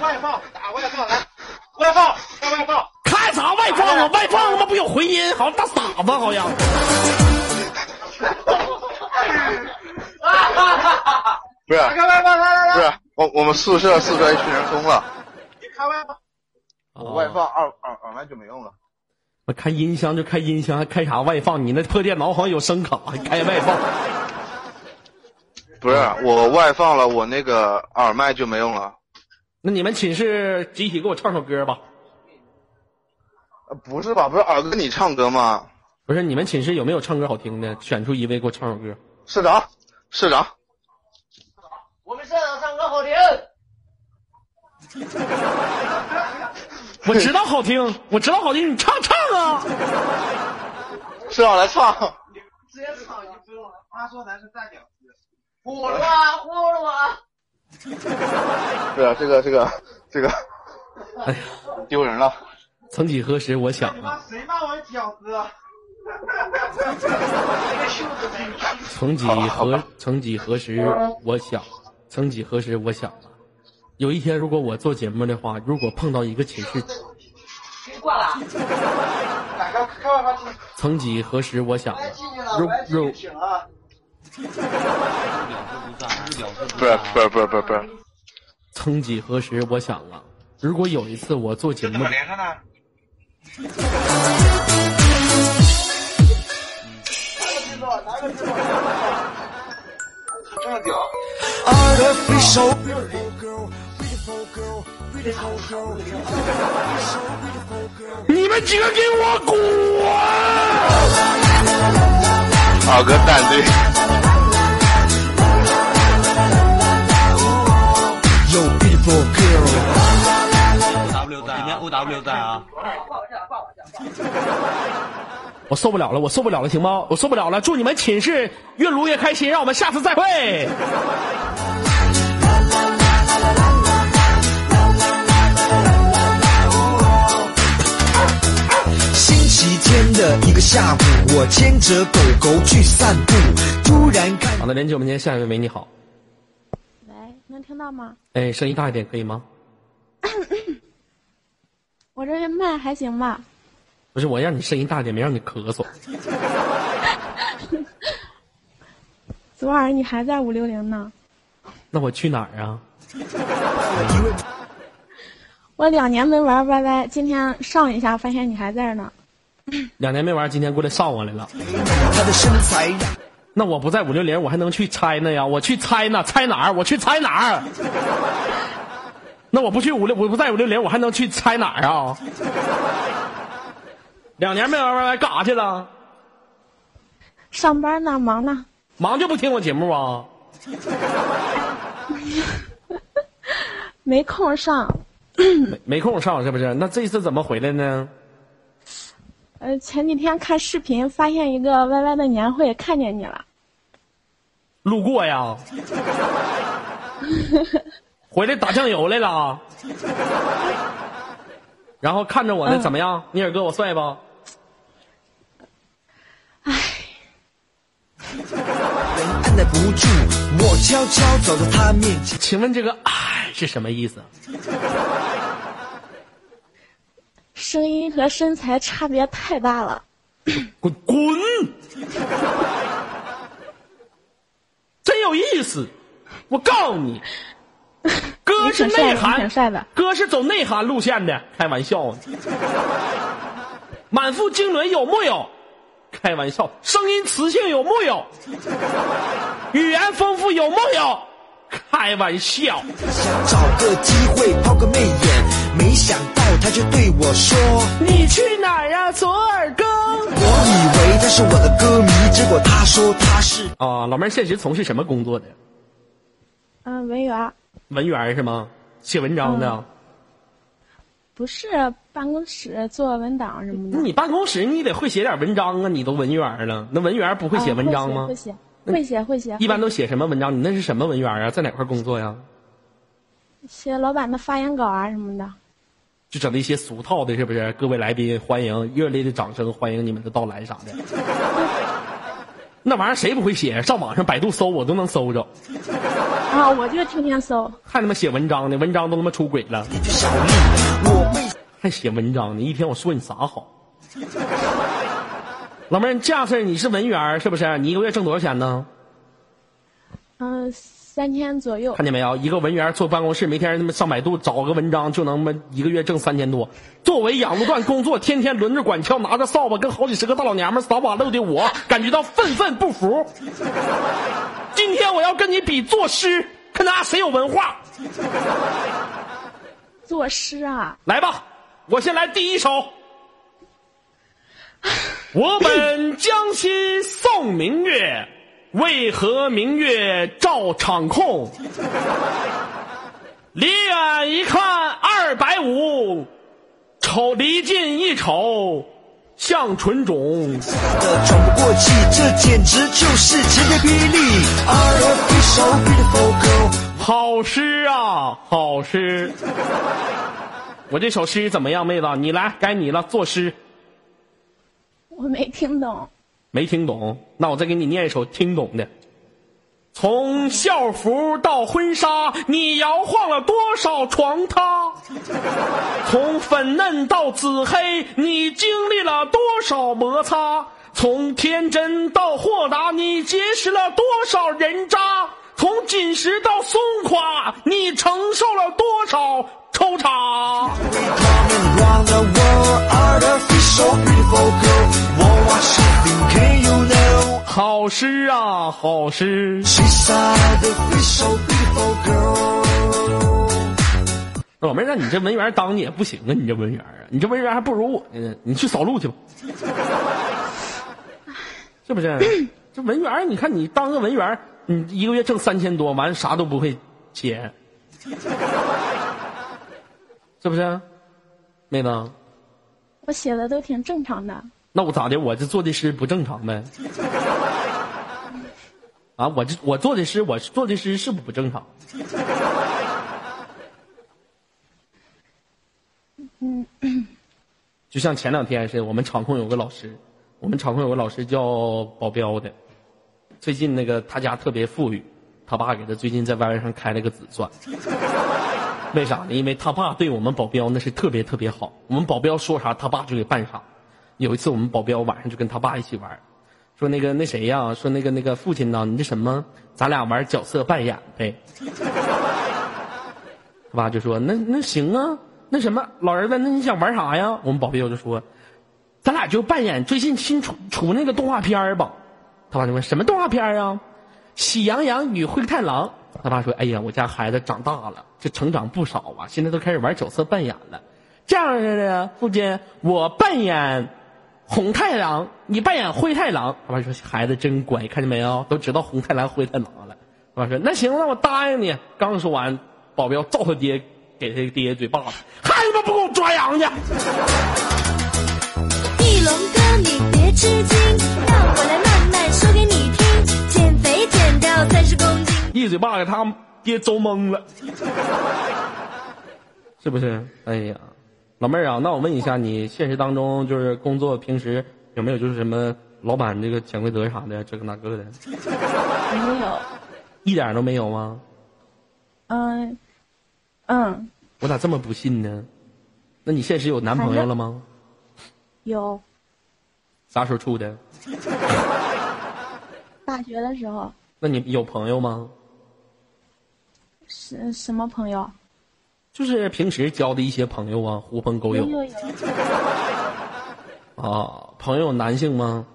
外放，打外放来，外放，开外放。开啥外放啊？外放他妈不有回音？好像大傻子好像。不是开外放，来来来，不是，我我们宿舍宿舍一群人疯了，你开外放。我外放二二耳麦就没用了。我开音箱就开音箱，还开啥外放？你那破电脑好像有声卡，还开外放。不是，我外放了，我那个耳麦就没用了。那你们寝室集体给我唱首歌吧。呃不是吧？不是耳哥你唱歌吗？不是，你们寝室有没有唱歌好听的？选出一位给我唱首歌。社长，社长，我们社长唱歌好听。我知道好听，我知道好听，你唱唱啊！社长来唱。直接唱一歌。他说咱是大屌丝。呼噜啊，呼噜啊。对啊，这个这个这个哎呀，丢人了。曾几何时，我想啊，谁骂我屌丝？曾几何曾几何时，我想，曾几何时，我想了，有一天如果我做节目的话，如果碰到一个寝室，曾几何时，我想了，如我来进如去请啊。不是不是不是不是不是，曾几何时，我想了，如果有一次我做节目，连上呢？拿个制作，拿个制作。你们几个给我滚！耳哥淡定。Yo beautiful girl，W 在，今天 O W 在啊。我受不了了，我受不了了，行吗？我受不了了！祝你们寝室越撸越开心，让我们下次再会。星期天的一个下午，我牵着狗狗去散步，突然看好的，连接我们今天下一位，喂，你好，喂，能听到吗？哎，声音大一点可以吗？我这边麦还行吧？不是，我让你声音大点，没让你咳嗽。昨晚你还在五六零呢，那我去哪儿啊？我两年没玩 YY，今天上一下发现你还在呢。两年没玩，今天过来上我来了。他的身材那我不在五六零，我还能去猜呢呀？我去猜呢，猜哪儿？我去猜哪儿？那我不去五六，我不在五六零，我还能去猜哪儿啊？两年没玩 YY 干啥去了？上班呢，忙呢。忙就不听我节目啊？没空上。没没空上是不是？那这次怎么回来呢？呃，前几天看视频发现一个 YY 的年会，看见你了。路过呀？回来打酱油来了？然后看着我呢，嗯怎么样？尼尔哥，我帅不？不住，我悄悄走到他面前。请问这个“爱”是什么意思？声音和身材差别太大了。滚滚！真有意思，我告诉你，哥是内涵挺，帅的。哥是走内涵路线的，开玩笑呢。满腹经纶有木有？开玩笑，声音磁性有木有？语言丰富有木有？开玩笑，想找个机会抛个媚眼，没想到他却对我说。你去哪儿呀，左耳哥？我以为他是我的歌迷，结果他说他是啊，老妹儿现实从事什么工作的？嗯、文员文员是吗？写文章的。不是办公室做文档什么的。那你办公室你得会写点文章啊！你都文员了，那文员不会写文章吗？啊会写会写会写。一般都写什么文章？你那是什么文员啊？在哪块工作呀？写老板的发言稿啊什么的。就整那些俗套的，是不是？各位来宾，欢迎热烈的掌声，欢迎你们的到来啥的。那玩意儿谁不会写？上网上百度搜，我都能搜着。啊，我就天天搜。还他妈写文章呢？文章都他妈出轨了。还写文章呢？一天我说你啥好？老妹儿，这样式儿你是文员是不是？你一个月挣多少钱呢？嗯。三千左右，看见没有？一个文员坐办公室，每天他妈上百度找个文章，就能么一个月挣三千多。作为养路段工作，天天轮着管锹，拿着扫把，跟好几十个大老娘们扫马路的我，感觉到愤愤不服。今天我要跟你比作诗，看咱俩谁有文化。作诗啊！来吧，我先来第一首。我本将心送明月。为何明月照场空？离远一看二百五，瞅离近一瞅像纯种。的喘不过气，这简直就是晴天霹雳。Artificial beautiful girl，好诗啊，好诗！我这首诗怎么样，妹子？你来，该你了，作诗。我没听懂。没听懂，那我再给你念一首听懂的。从校服到婚纱，你摇晃了多少床榻？从粉嫩到紫黑，你经历了多少摩擦？从天真到豁达，你结识了多少人渣？从紧实到松垮，你承受了多少抽查？好诗啊，好诗！老妹儿，那你这文员当你也不行啊，你这文员啊，你这文员还不如我呢。你去扫路去吧，是不是？这文员，你看你当个文员，你一个月挣三千多，完啥都不会写，是不是？妹子，我写的都挺正常的。那我咋的？我这做的诗不正常呗？啊，我这我做的诗，我做的诗是不不正常？嗯，就像前两天似的，我们场控有个老师，我们场控有个老师叫保镖的，最近那个他家特别富裕，他爸给他最近在 YY 上开了个紫钻，为啥呢？因为他爸对我们保镖那是特别特别好，我们保镖说啥，他爸就给办啥。有一次，我们保镖晚上就跟他爸一起玩，说那个那谁呀，说那个那个父亲呢，你这什么，咱俩玩角色扮演呗。他爸就说那那行啊，那什么老儿子，那你想玩啥呀？我们保镖就说，咱俩就扮演最近新出出那个动画片吧。他爸就问什么动画片啊？喜羊羊与灰太狼。他爸说，哎呀，我家孩子长大了，这成长不少啊，现在都开始玩角色扮演了。这样的父亲，我扮演。红太狼，你扮演灰太狼。他爸说：“孩子真乖，看见没有？都知道红太狼、灰太狼了。”他爸说：“那行，那我答应你。”刚说完，保镖照他爹给他爹嘴巴子，还他妈不给我抓羊去！翼龙哥，你别吃惊，让我来。三十公斤，一嘴巴给他爹揍懵了，是不是？哎呀！老妹儿啊，那我问一下，你现实当中就是工作平时有没有就是什么老板这个潜规则啥的，这个那个的？没有，一点都没有吗？嗯，嗯。我咋这么不信呢？那你现实有男朋友了吗？有。啥时候处的？大学的时候。那你有朋友吗？什什么朋友？就是平时交的一些朋友啊，狐朋狗友。啊，朋友男性吗？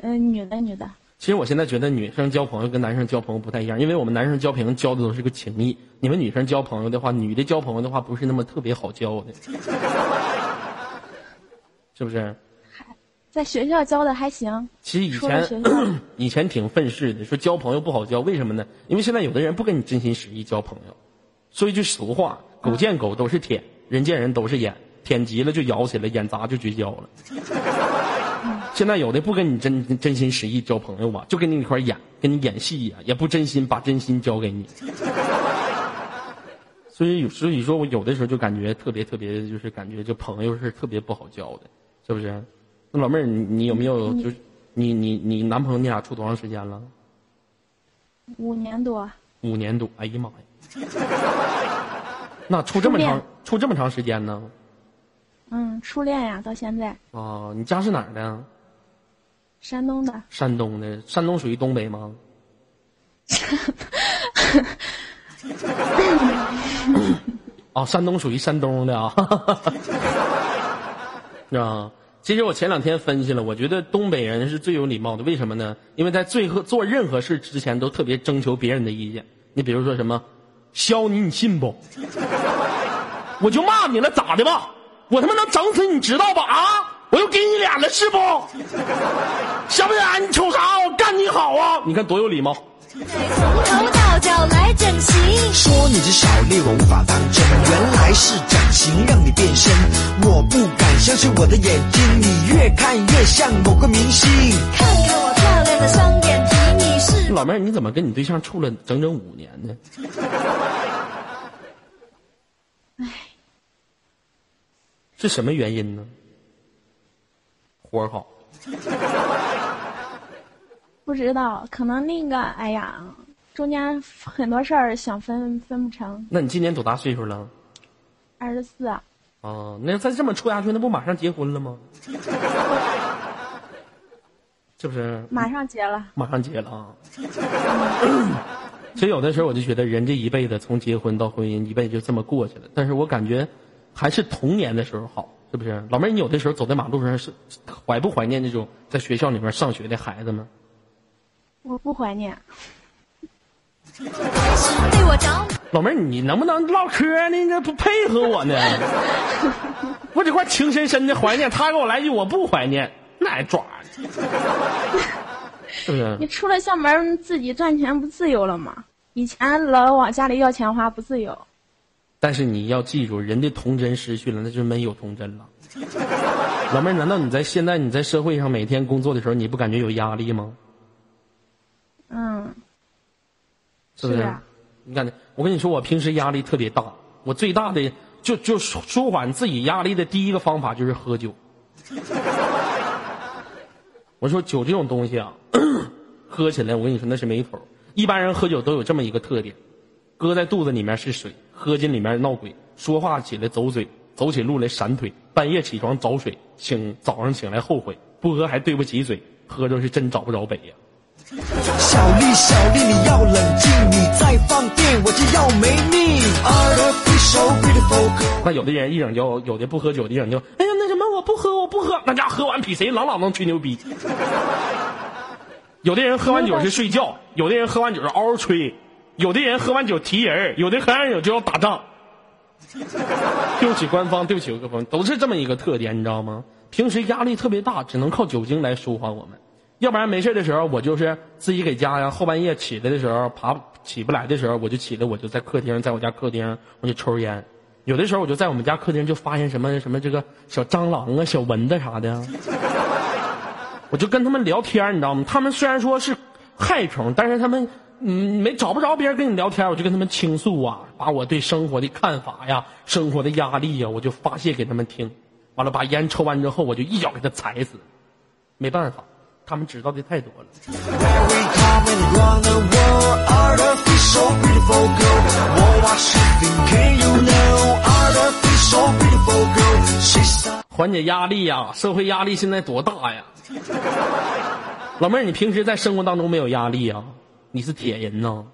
嗯，女的，女的。其实我现在觉得女生交朋友跟男生交朋友不太一样，因为我们男生交朋友交的都是个情谊，你们女生交朋友的话，女的交朋友的话不是那么特别好交的，是不是？在学校交的还行。其实以前 以前挺愤世的，说交朋友不好交，为什么呢？因为现在有的人不跟你真心实意交朋友。说一句俗话，狗见狗都是舔，人见人都是眼，舔急了就咬起来，眼砸就绝交了。现在有的不跟你真真心实意交朋友吧，就跟你一块演，跟你演戏呀、也不真心把真心交给你。所以有所以说我有的时候就感觉特别特别，就是感觉这朋友是特别不好交的，是不是？那老妹儿，你你有没有就是你你你男朋友你俩处多长时间了？五年多，五年多，哎呀妈呀！那处这么长处这么长时间呢？嗯，初恋呀，到现在，哦，你家是哪儿的？山东的，山东的，山东属于东北吗？哦，山东属于山东的啊。啊，其实我前两天分析了，我觉得东北人是最有礼貌的，为什么呢？因为在最后做任何事之前都特别征求别人的意见。你比如说什么，削你，你信不？我就骂你了，咋的吧？我他妈能整死你，知道吧？啊！我又给你脸了，是不？想不想？你瞅啥？我干你好啊！你看多有礼貌。从头到脚来整形。说你是小丽，我无法当真，原来是整形让你变身，我不敢相信我的眼睛，你越看越像某个明星。看看我漂亮的双眼皮，你是老妹儿，你怎么跟你对象处了整整五年呢？哎是什么原因呢？活儿好，不知道，可能那个，哎呀，中间很多事儿想分分不成，那你今年多大岁数了？二十四，啊，那再这么处下去，那不马上结婚了吗？是不是？马上结了，马上结了啊！其实有的时候我就觉得，人这一辈子从结婚到婚姻，一辈子就这么过去了。但是我感觉还是童年的时候好，是不是？老妹儿，你有的时候走在马路上是怀不怀念那种在学校里面上学的孩子们？我不怀念。对我着。老妹儿，你能不能唠嗑呢？你这不配合我呢？我这块情深深的怀念，他给我来句我不怀念，那还抓呢？是不是？你出了校门，自己赚钱不自由了吗？以前老往家里要钱花，不自由。但是你要记住，人的童真失去了，那就没有童真了。老妹儿，难道你在现在你在社会上每天工作的时候，你不感觉有压力吗？嗯，是不是？是啊你看，我跟你说，我平时压力特别大，我最大的就就舒舒缓自己压力的第一个方法就是喝酒。我说酒这种东西啊，喝起来我跟你说那是没头。一般人喝酒都有这么一个特点，搁在肚子里面是水，喝进里面闹鬼，说话起来走嘴，走起路来闪腿，半夜起床找水，醒早上醒来后悔，不喝还对不起嘴，喝着是真找不着北呀。小丽，小丽，你要冷静，你再放电我就要没命。那有的人一整就，有的不喝酒的一整就，哎呀，那什么，我不喝，我不喝，那家伙喝完比谁朗朗能吹牛逼。有的人喝完酒是睡觉，有的人喝完酒是嗷嗷吹，有的人喝完酒提人，有的喝完酒就要打仗。对不起官方，对不起各方，都是这么一个特点，你知道吗？平时压力特别大，只能靠酒精来舒缓我们，要不然没事的时候，我就是自己给家呀，后半夜起来的时候爬起不来的时候，我就起来，我就在客厅，在我家客厅我就抽烟。有的时候我就在我们家客厅就发现什么什么这个小蟑螂啊、小蚊子啥的，我就跟他们聊天，你知道吗？他们虽然说是害虫，但是他们嗯没找不着别人跟你聊天，我就跟他们倾诉啊，把我对生活的看法呀、生活的压力呀，我就发泄给他们听。完了，把烟抽完之后，我就一脚给他踩死。没办法，他们知道的太多了。缓解压力呀社会压力现在多大呀？老妹儿你平时在生活当中没有压力呀？你是铁人呐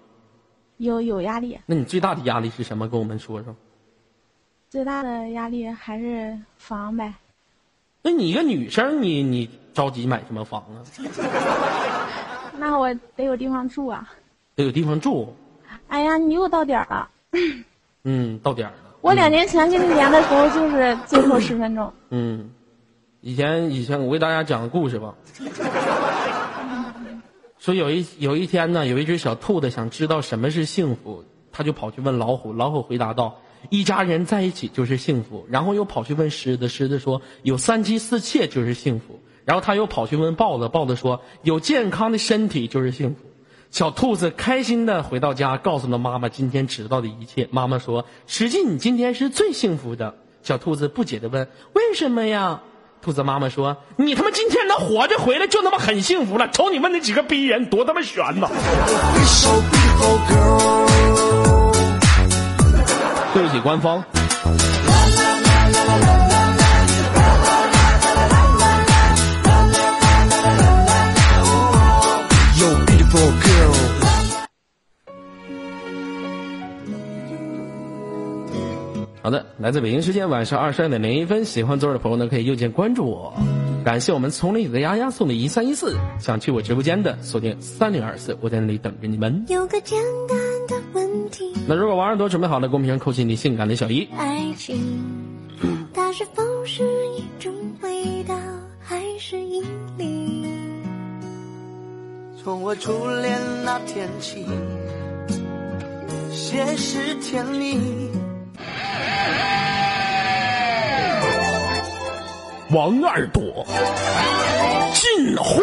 有有压力。那你最大的压力是什么？跟我们说说。最大的压力还是房呗。那你一个女生你你着急买什么房啊？那我得有地方住啊！得有地方住。哎呀，你又到点儿了。嗯，到点儿了。我两年前跟你连的时候就是最后十分钟。嗯，以前以前我给大家讲个故事吧。说有一有一天呢，有一只小兔子想知道什么是幸福，他就跑去问老虎，老虎回答道：“一家人在一起就是幸福。”然后又跑去问狮子，狮子说：“有三妻四妾就是幸福。”然后他又跑去问豹子，豹子说有健康的身体就是幸福。小兔子开心的回到家，告诉了妈妈今天知道的一切。妈妈说：“实际你今天是最幸福的。”小兔子不解的问：“为什么呀？”兔子妈妈说：“你他妈今天能活着回来就他妈很幸福了。瞅你问那几个逼人，多他妈悬呐！”对不起，官方。好的，来自北京时间晚上二十二点零一分，喜欢左耳的朋友呢可以右键关注我。感谢我们丛林里的丫丫送的一三一四，想去我直播间的锁定三零二四，我在那里等着你们。有个简单的问题，那如果王耳朵准备好了，公屏上扣起你性感的小一。爱情，它是否是一种味道，还是引力？从我初恋那天起，先是甜蜜。王二朵进化，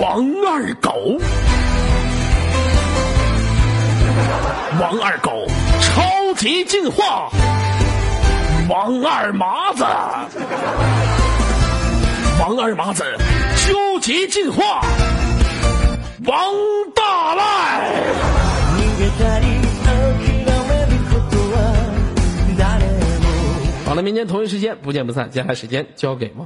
王二狗，王二狗超级进化，王二麻子，王二麻子究极进化，王大赖。好了，明天同一时间不见不散。接下来时间交给王。